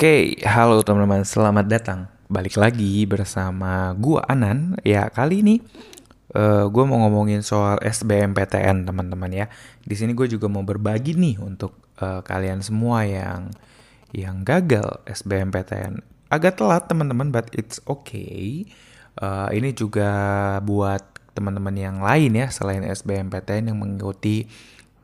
Oke, halo teman-teman, selamat datang. Balik lagi bersama gua Anan. Ya, kali ini uh, gua mau ngomongin soal SBMPTN, teman-teman ya. Di sini gue juga mau berbagi nih untuk uh, kalian semua yang yang gagal SBMPTN. Agak telat, teman-teman, but it's okay. Uh, ini juga buat teman-teman yang lain ya selain SBMPTN yang mengikuti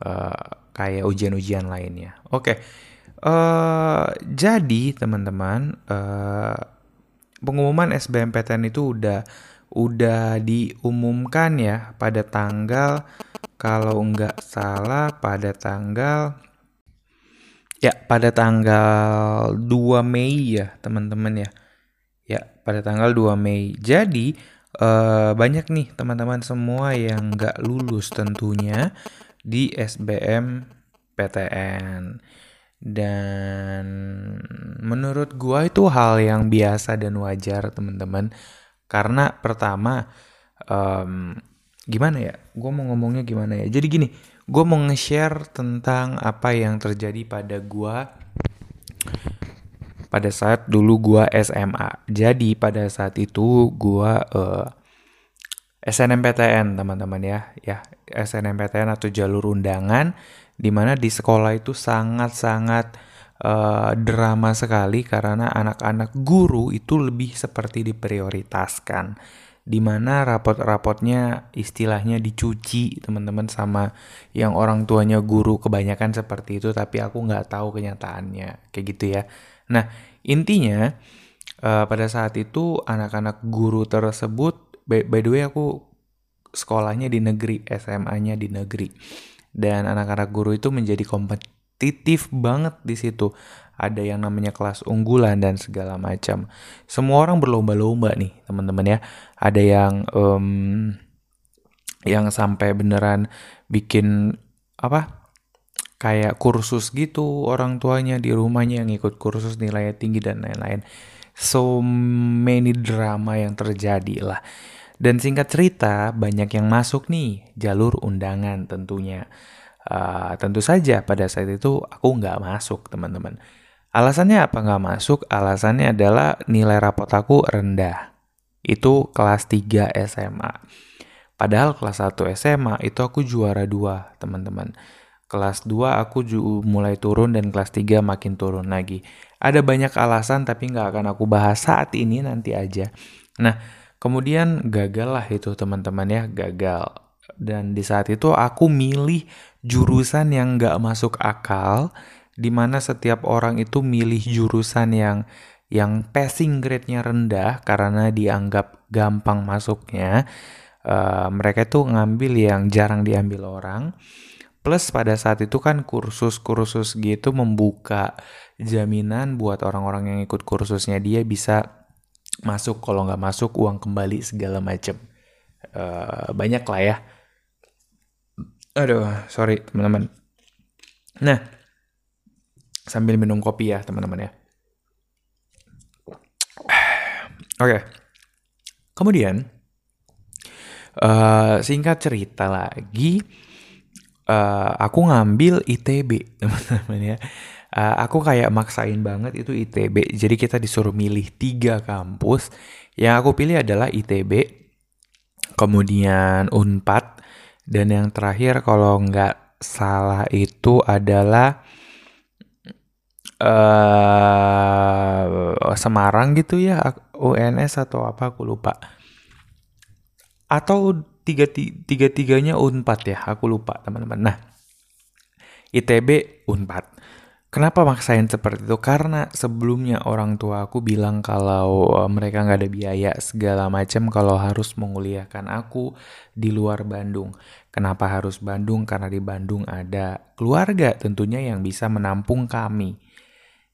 uh, kayak ujian-ujian lainnya. Oke. Okay Uh, jadi teman-teman uh, pengumuman SBMPTN itu udah udah diumumkan ya pada tanggal kalau nggak salah pada tanggal ya pada tanggal 2 Mei ya teman-teman ya. Ya pada tanggal 2 Mei. Jadi uh, banyak nih teman-teman semua yang nggak lulus tentunya di SBM PTN dan menurut gua itu hal yang biasa dan wajar teman-teman. Karena pertama um, gimana ya? Gua mau ngomongnya gimana ya? Jadi gini gua mau nge-share tentang apa yang terjadi pada gua pada saat dulu gua SMA jadi pada saat itu gua uh, SNMPTN teman-teman ya. Ya SNMPTN atau jalur undangan di mana di sekolah itu sangat-sangat uh, drama sekali karena anak-anak guru itu lebih seperti diprioritaskan. Di mana rapot-rapotnya istilahnya dicuci teman-teman sama yang orang tuanya guru kebanyakan seperti itu tapi aku nggak tahu kenyataannya kayak gitu ya. Nah intinya uh, pada saat itu anak-anak guru tersebut by, by the way aku sekolahnya di negeri SMA-nya di negeri dan anak-anak guru itu menjadi kompetitif banget di situ. Ada yang namanya kelas unggulan dan segala macam. Semua orang berlomba-lomba nih, teman-teman ya. Ada yang um, yang sampai beneran bikin apa? Kayak kursus gitu orang tuanya di rumahnya yang ikut kursus nilainya tinggi dan lain-lain. So many drama yang terjadi lah. Dan singkat cerita, banyak yang masuk nih jalur undangan tentunya. Uh, tentu saja pada saat itu aku nggak masuk teman-teman. Alasannya apa nggak masuk? Alasannya adalah nilai rapot aku rendah. Itu kelas 3 SMA. Padahal kelas 1 SMA itu aku juara 2 teman-teman. Kelas 2 aku mulai turun dan kelas 3 makin turun lagi. Ada banyak alasan tapi nggak akan aku bahas saat ini nanti aja. Nah, Kemudian gagal lah itu teman-teman ya, gagal. Dan di saat itu aku milih jurusan yang gak masuk akal, di mana setiap orang itu milih jurusan yang yang passing grade-nya rendah karena dianggap gampang masuknya. Uh, mereka itu ngambil yang jarang diambil orang. Plus pada saat itu kan kursus-kursus gitu membuka jaminan buat orang-orang yang ikut kursusnya dia bisa masuk kalau nggak masuk uang kembali segala macem. Uh, banyak lah ya. Aduh sorry teman-teman. Nah sambil minum kopi ya teman-teman ya. Oke. Okay. kemudian uh, singkat cerita lagi uh, aku ngambil ITB teman-teman ya uh, aku kayak maksain banget itu ITB. Jadi kita disuruh milih tiga kampus. Yang aku pilih adalah ITB, kemudian Unpad, dan yang terakhir kalau nggak salah itu adalah uh, Semarang gitu ya, UNS atau apa aku lupa. Atau tiga tiga tiganya Unpad ya, aku lupa teman-teman. Nah, ITB Unpad. Kenapa maksain seperti itu? Karena sebelumnya orang tua aku bilang kalau uh, mereka nggak ada biaya segala macam kalau harus menguliahkan aku di luar Bandung. Kenapa harus Bandung? Karena di Bandung ada keluarga tentunya yang bisa menampung kami.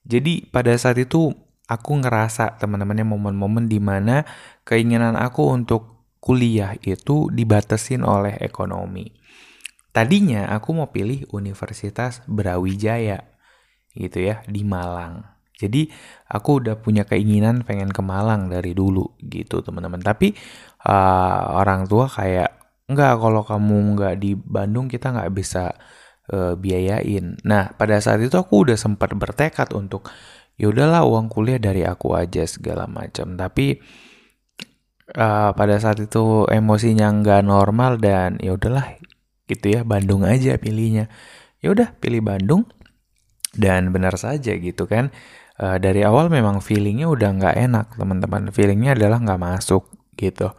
Jadi pada saat itu aku ngerasa teman-temannya momen-momen di mana keinginan aku untuk kuliah itu dibatasin oleh ekonomi. Tadinya aku mau pilih Universitas Brawijaya gitu ya di Malang. Jadi aku udah punya keinginan pengen ke Malang dari dulu gitu teman-teman. Tapi uh, orang tua kayak enggak kalau kamu nggak di Bandung kita nggak bisa uh, biayain. Nah pada saat itu aku udah sempat bertekad untuk ya udahlah uang kuliah dari aku aja segala macam tapi uh, pada saat itu emosinya nggak normal dan ya udahlah gitu ya Bandung aja pilihnya ya udah pilih Bandung dan benar saja gitu kan. Uh, dari awal memang feelingnya udah nggak enak teman-teman. Feelingnya adalah nggak masuk gitu.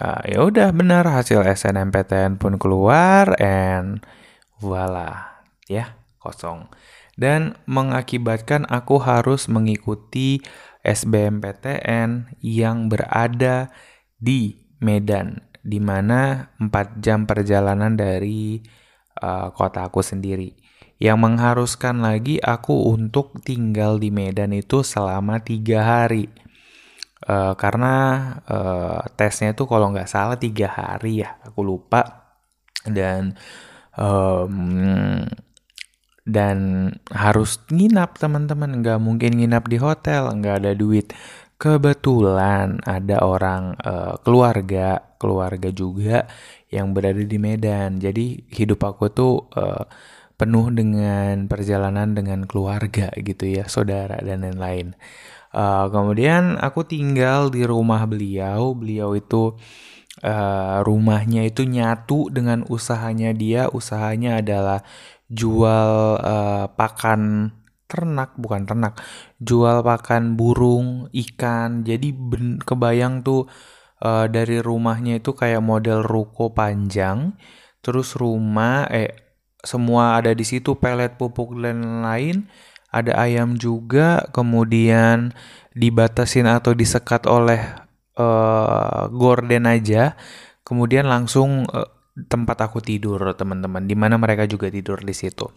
Uh, ya udah benar hasil SNMPTN pun keluar and voila ya kosong. Dan mengakibatkan aku harus mengikuti SBMPTN yang berada di Medan di mana 4 jam perjalanan dari uh, kota aku sendiri yang mengharuskan lagi aku untuk tinggal di Medan itu selama tiga hari. Uh, karena uh, tesnya itu kalau nggak salah tiga hari ya aku lupa. Dan um, dan harus nginap teman-teman. Nggak mungkin nginap di hotel nggak ada duit. Kebetulan ada orang uh, keluarga keluarga juga yang berada di Medan. Jadi hidup aku tuh uh, penuh dengan perjalanan dengan keluarga gitu ya, saudara dan lain-lain. Uh, kemudian aku tinggal di rumah beliau. Beliau itu uh, rumahnya itu nyatu dengan usahanya dia. Usahanya adalah jual uh, pakan ternak, bukan ternak, jual pakan burung, ikan. Jadi ben, kebayang tuh uh, dari rumahnya itu kayak model ruko panjang. Terus rumah eh semua ada di situ pelet pupuk dan lain ada ayam juga kemudian dibatasin atau disekat oleh uh, gorden aja. Kemudian langsung uh, tempat aku tidur teman-teman di mana mereka juga tidur di situ.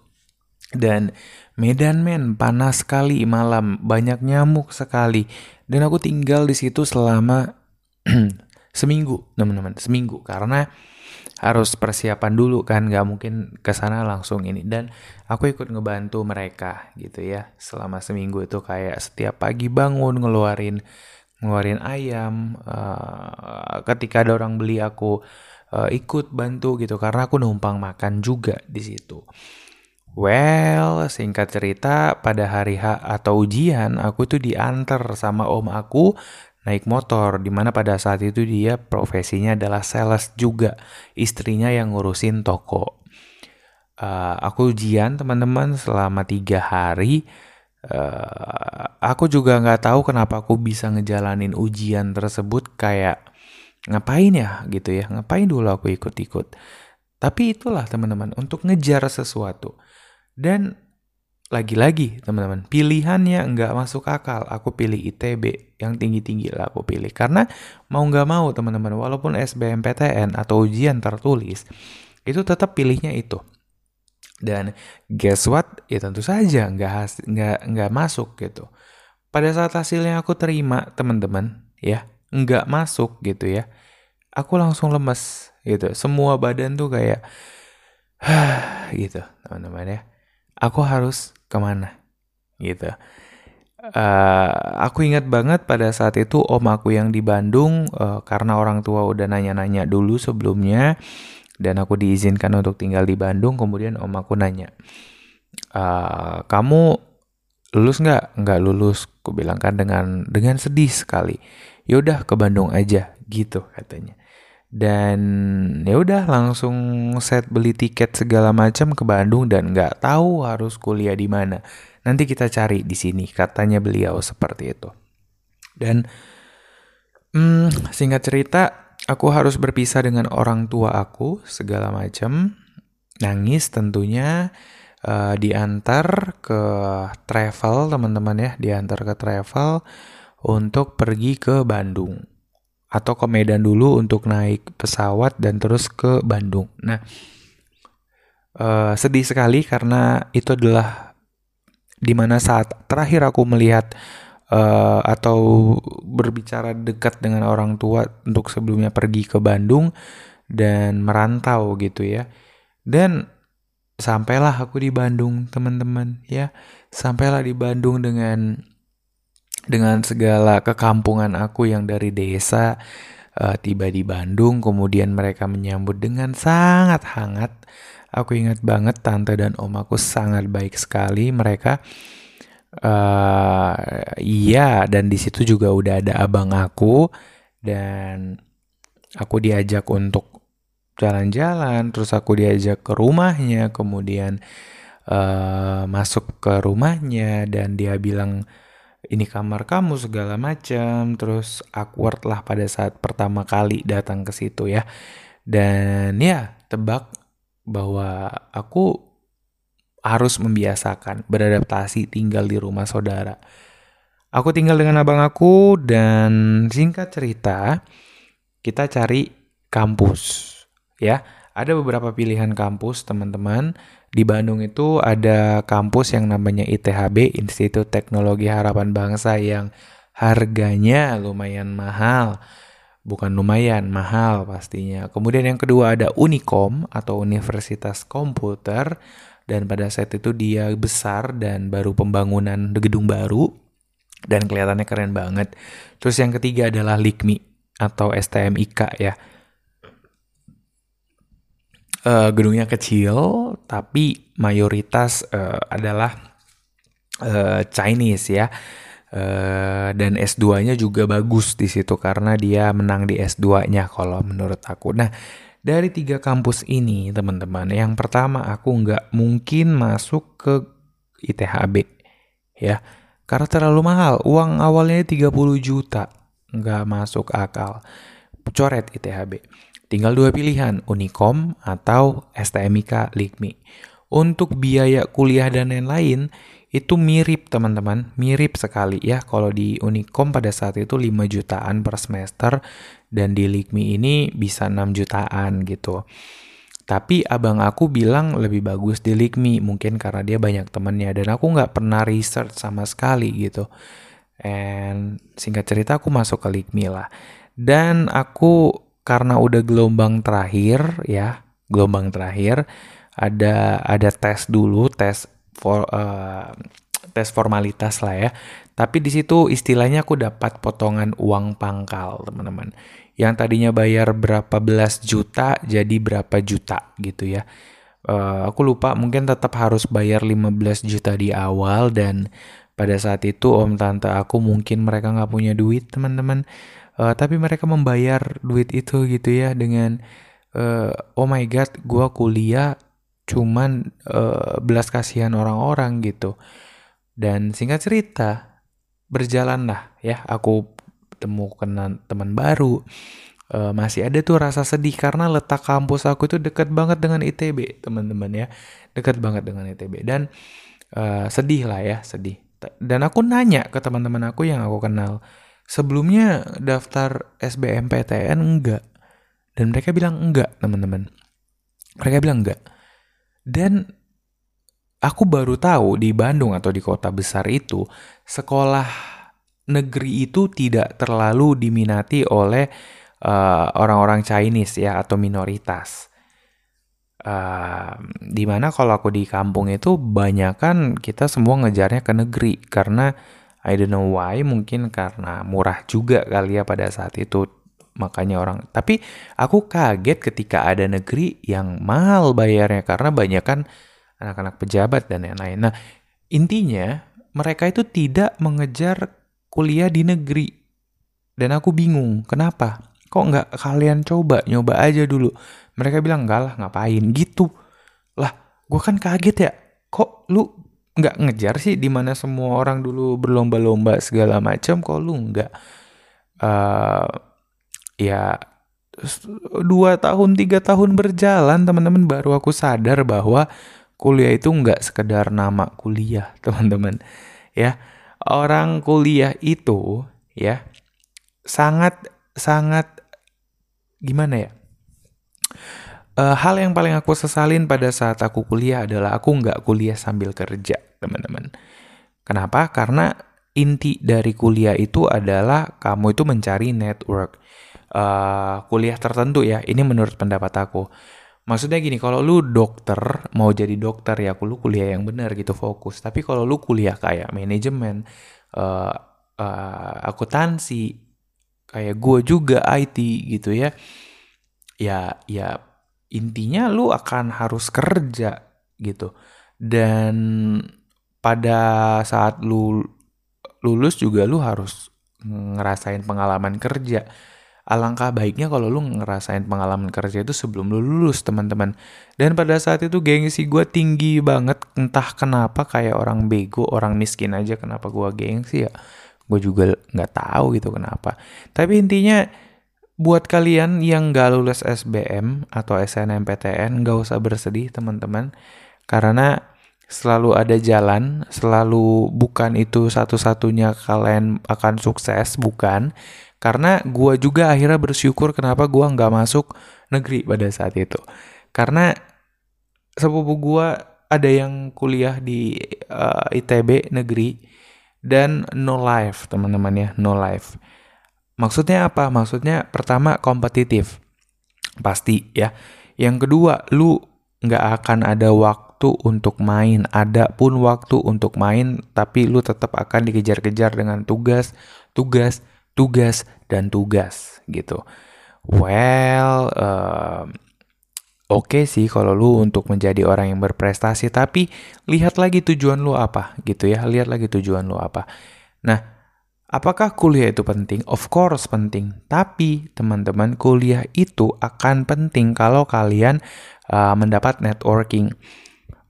Dan Medan men panas sekali malam banyak nyamuk sekali. Dan aku tinggal di situ selama seminggu teman-teman seminggu. Karena harus persiapan dulu kan nggak mungkin ke sana langsung ini. Dan aku ikut ngebantu mereka gitu ya selama seminggu itu kayak setiap pagi bangun ngeluarin ngeluarin ayam uh, ketika ada orang beli aku uh, ikut bantu gitu karena aku numpang makan juga di situ. Well, singkat cerita, pada hari H atau ujian, aku tuh diantar sama om aku naik motor di mana pada saat itu dia profesinya adalah sales juga istrinya yang ngurusin toko. Uh, aku ujian teman-teman selama tiga hari. Uh, aku juga nggak tahu kenapa aku bisa ngejalanin ujian tersebut kayak ngapain ya? gitu ya. Ngapain dulu aku ikut-ikut? Tapi itulah teman-teman untuk ngejar sesuatu. Dan lagi-lagi teman-teman pilihannya nggak masuk akal. Aku pilih ITB yang tinggi-tinggi lah aku pilih. Karena mau nggak mau teman-teman walaupun SBMPTN atau ujian tertulis itu tetap pilihnya itu. Dan guess what? Ya tentu saja nggak nggak nggak masuk gitu. Pada saat hasilnya aku terima teman-teman ya nggak masuk gitu ya aku langsung lemes gitu. Semua badan tuh kayak gitu teman-teman ya. Aku harus ke mana gitu. Uh, aku ingat banget pada saat itu om aku yang di Bandung uh, karena orang tua udah nanya-nanya dulu sebelumnya dan aku diizinkan untuk tinggal di Bandung kemudian om aku nanya uh, kamu lulus nggak? Nggak lulus aku bilang kan dengan dengan sedih sekali. Yaudah ke Bandung aja gitu katanya dan ya udah langsung set beli tiket segala macam ke Bandung dan nggak tahu harus kuliah di mana. Nanti kita cari di sini katanya beliau seperti itu. Dan hmm, singkat cerita, aku harus berpisah dengan orang tua aku segala macam. Nangis tentunya uh, diantar ke travel teman-teman ya, diantar ke travel untuk pergi ke Bandung atau ke Medan dulu untuk naik pesawat dan terus ke Bandung. Nah, uh, sedih sekali karena itu adalah di mana saat terakhir aku melihat uh, atau berbicara dekat dengan orang tua untuk sebelumnya pergi ke Bandung dan merantau gitu ya. Dan sampailah aku di Bandung, teman-teman ya. Sampailah di Bandung dengan dengan segala kekampungan aku yang dari desa uh, tiba di Bandung, kemudian mereka menyambut dengan sangat hangat. Aku ingat banget tante dan om aku sangat baik sekali. Mereka uh, iya dan di situ juga udah ada abang aku dan aku diajak untuk jalan-jalan terus aku diajak ke rumahnya kemudian uh, masuk ke rumahnya dan dia bilang ini kamar kamu segala macam terus awkward lah pada saat pertama kali datang ke situ ya dan ya tebak bahwa aku harus membiasakan beradaptasi tinggal di rumah saudara. Aku tinggal dengan abang aku dan singkat cerita kita cari kampus ya. Ada beberapa pilihan kampus teman-teman. Di Bandung itu ada kampus yang namanya ITHB, Institut Teknologi Harapan Bangsa yang harganya lumayan mahal. Bukan lumayan, mahal pastinya. Kemudian yang kedua ada Unicom atau Universitas Komputer dan pada saat itu dia besar dan baru pembangunan gedung baru dan kelihatannya keren banget. Terus yang ketiga adalah LIKMI atau STMIK ya. Uh, gedungnya kecil tapi mayoritas uh, adalah uh, Chinese ya. Uh, dan S2-nya juga bagus di situ karena dia menang di S2-nya kalau menurut aku. Nah, dari tiga kampus ini, teman-teman, yang pertama aku nggak mungkin masuk ke ITHB, ya. Karena terlalu mahal, uang awalnya 30 juta, nggak masuk akal. Coret ITHB. Tinggal dua pilihan, Unicom atau STMIK Likmi. Untuk biaya kuliah dan lain-lain, itu mirip teman-teman, mirip sekali ya. Kalau di Unicom pada saat itu 5 jutaan per semester, dan di Likmi ini bisa 6 jutaan gitu. Tapi abang aku bilang lebih bagus di Likmi mungkin karena dia banyak temennya dan aku nggak pernah research sama sekali gitu. And singkat cerita aku masuk ke Likmi lah. Dan aku karena udah gelombang terakhir ya, gelombang terakhir ada ada tes dulu, tes for uh, tes formalitas lah ya. Tapi di situ istilahnya aku dapat potongan uang pangkal, teman-teman yang tadinya bayar berapa belas juta jadi berapa juta gitu ya. Uh, aku lupa mungkin tetap harus bayar 15 juta di awal dan pada saat itu om tante aku mungkin mereka nggak punya duit teman-teman uh, tapi mereka membayar duit itu gitu ya dengan uh, oh my god gua kuliah cuman uh, belas kasihan orang-orang gitu. Dan singkat cerita berjalanlah ya aku temukan teman baru. Uh, masih ada tuh rasa sedih karena letak kampus aku itu dekat banget dengan ITB teman-teman ya. Dekat banget dengan ITB dan uh, sedih lah ya sedih. Dan aku nanya ke teman-teman aku yang aku kenal sebelumnya daftar SBMPTN enggak. Dan mereka bilang enggak teman-teman. Mereka bilang enggak. Dan aku baru tahu di Bandung atau di kota besar itu sekolah negeri itu tidak terlalu diminati oleh uh, orang-orang Chinese ya atau minoritas. Uh, di mana kalau aku di kampung itu banyak kan kita semua ngejarnya ke negeri. Karena I don't know why mungkin karena murah juga kali ya pada saat itu makanya orang tapi aku kaget ketika ada negeri yang mahal bayarnya karena banyak kan anak-anak pejabat dan lain-lain. Nah intinya mereka itu tidak mengejar kuliah di negeri. Dan aku bingung, kenapa? Kok nggak kalian coba, nyoba aja dulu. Mereka bilang, enggak lah, ngapain gitu. Lah, gue kan kaget ya. Kok lu nggak ngejar sih di mana semua orang dulu berlomba-lomba segala macam, kok lu nggak? Uh, ya dua tahun tiga tahun berjalan teman-teman baru aku sadar bahwa kuliah itu nggak sekedar nama kuliah teman-teman ya orang kuliah itu ya sangat sangat gimana ya? Uh, hal yang paling aku sesalin pada saat aku kuliah adalah aku nggak kuliah sambil kerja, teman-teman. Kenapa? Karena inti dari kuliah itu adalah kamu itu mencari network. Uh, kuliah tertentu ya, ini menurut pendapat aku. Maksudnya gini, kalau lu dokter, mau jadi dokter ya, lu kuliah yang benar gitu, fokus. Tapi kalau lu kuliah kayak manajemen, uh, uh, akuntansi, kayak gue juga IT gitu ya, ya ya intinya lu akan harus kerja gitu. Dan pada saat lu lulus juga lu harus ngerasain pengalaman kerja. Alangkah baiknya kalau lu ngerasain pengalaman kerja itu sebelum lu lulus teman-teman. Dan pada saat itu gengsi gue tinggi banget entah kenapa kayak orang bego orang miskin aja kenapa gue gengsi ya. Gue juga nggak tahu gitu kenapa. Tapi intinya buat kalian yang gak lulus SBM atau SNMPTN gak usah bersedih teman-teman karena selalu ada jalan selalu bukan itu satu-satunya kalian akan sukses bukan karena gue juga akhirnya bersyukur kenapa gue nggak masuk negeri pada saat itu. Karena sepupu gue ada yang kuliah di uh, eh, ITB negeri dan no life teman-teman ya no life. Maksudnya apa? Maksudnya pertama kompetitif pasti ya. Yang kedua lu nggak akan ada waktu untuk main. Ada pun waktu untuk main tapi lu tetap akan dikejar-kejar dengan tugas, tugas, tugas dan tugas gitu. Well, uh, oke okay sih kalau lu untuk menjadi orang yang berprestasi, tapi lihat lagi tujuan lu apa gitu ya. Lihat lagi tujuan lu apa. Nah, apakah kuliah itu penting? Of course penting. Tapi teman-teman kuliah itu akan penting kalau kalian uh, mendapat networking.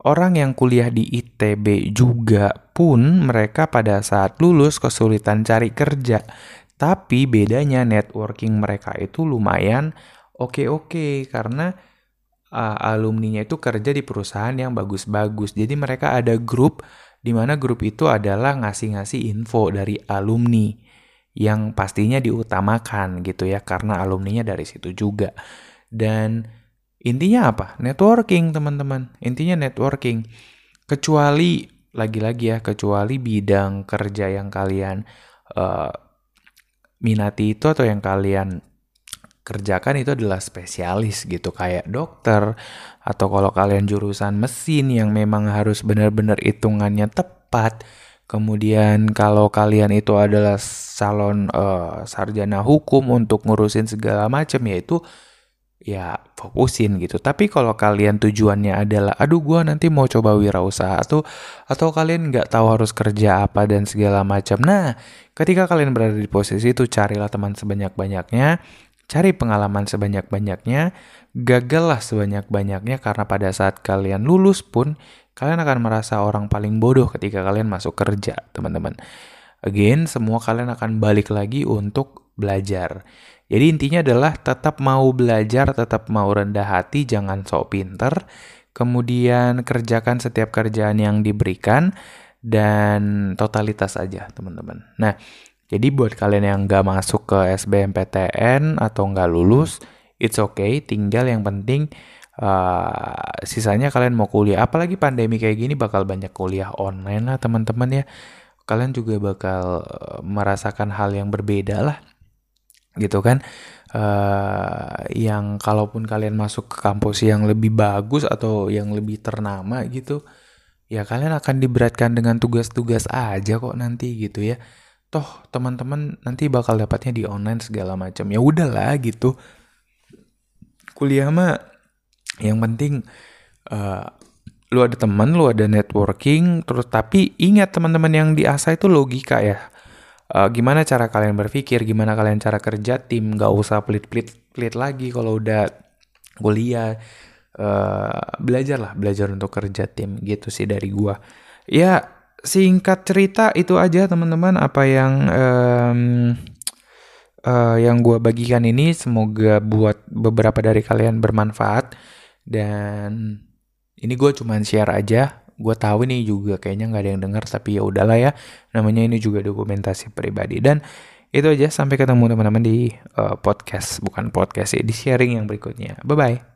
Orang yang kuliah di ITB juga pun mereka pada saat lulus kesulitan cari kerja. Tapi bedanya networking mereka itu lumayan oke-oke karena uh, alumninya itu kerja di perusahaan yang bagus-bagus. Jadi mereka ada grup di mana grup itu adalah ngasih-ngasih info dari alumni yang pastinya diutamakan gitu ya karena alumninya dari situ juga. Dan intinya apa? Networking, teman-teman. Intinya networking. Kecuali lagi-lagi ya, kecuali bidang kerja yang kalian uh, minati itu atau yang kalian kerjakan itu adalah spesialis gitu kayak dokter atau kalau kalian jurusan mesin yang memang harus benar-benar hitungannya tepat kemudian kalau kalian itu adalah salon uh, sarjana hukum untuk ngurusin segala macam yaitu ya fokusin gitu. Tapi kalau kalian tujuannya adalah, aduh gue nanti mau coba wirausaha atau atau kalian nggak tahu harus kerja apa dan segala macam. Nah, ketika kalian berada di posisi itu carilah teman sebanyak-banyaknya, cari pengalaman sebanyak-banyaknya, gagallah sebanyak-banyaknya karena pada saat kalian lulus pun kalian akan merasa orang paling bodoh ketika kalian masuk kerja, teman-teman. Again, semua kalian akan balik lagi untuk belajar. Jadi intinya adalah tetap mau belajar, tetap mau rendah hati, jangan sok pinter. Kemudian kerjakan setiap kerjaan yang diberikan dan totalitas aja teman-teman. Nah, jadi buat kalian yang nggak masuk ke SBMPTN atau nggak lulus, it's okay. Tinggal yang penting uh, sisanya kalian mau kuliah. Apalagi pandemi kayak gini bakal banyak kuliah online lah teman-teman ya. Kalian juga bakal eh, merasakan hal yang berbeda lah gitu kan uh, yang kalaupun kalian masuk ke kampus yang lebih bagus atau yang lebih ternama gitu ya kalian akan diberatkan dengan tugas-tugas aja kok nanti gitu ya toh teman-teman nanti bakal dapatnya di online segala macam ya udahlah gitu kuliah mah yang penting uh, lu ada teman lu ada networking terus tapi ingat teman-teman yang diasah itu logika ya uh, gimana cara kalian berpikir, gimana kalian cara kerja tim, gak usah pelit-pelit pelit lagi kalau udah kuliah. Uh, belajar lah, belajar untuk kerja tim gitu sih dari gua. Ya singkat cerita itu aja teman-teman apa yang um, uh, yang gua bagikan ini. Semoga buat beberapa dari kalian bermanfaat. Dan ini gue cuman share aja. Gue tahu ini juga kayaknya nggak ada yang dengar tapi ya udahlah ya. Namanya ini juga dokumentasi pribadi. Dan itu aja. Sampai ketemu teman-teman di uh, podcast. Bukan podcast ya di sharing yang berikutnya. Bye bye